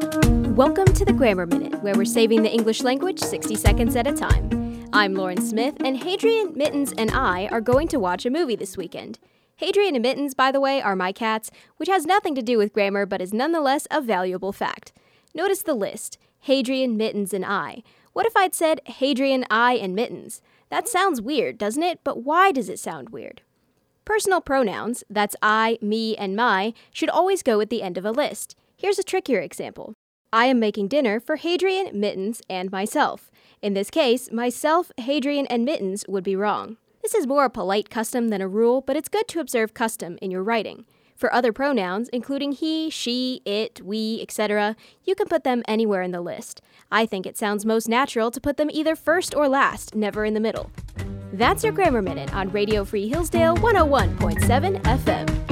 Welcome to the Grammar Minute, where we're saving the English language 60 seconds at a time. I'm Lauren Smith, and Hadrian, Mittens, and I are going to watch a movie this weekend. Hadrian and Mittens, by the way, are my cats, which has nothing to do with grammar but is nonetheless a valuable fact. Notice the list Hadrian, Mittens, and I. What if I'd said Hadrian, I, and Mittens? That sounds weird, doesn't it? But why does it sound weird? Personal pronouns, that's I, me, and my, should always go at the end of a list. Here's a trickier example. I am making dinner for Hadrian, Mittens, and myself. In this case, myself, Hadrian, and Mittens would be wrong. This is more a polite custom than a rule, but it's good to observe custom in your writing. For other pronouns, including he, she, it, we, etc., you can put them anywhere in the list. I think it sounds most natural to put them either first or last, never in the middle. That's your Grammar Minute on Radio Free Hillsdale 101.7 FM.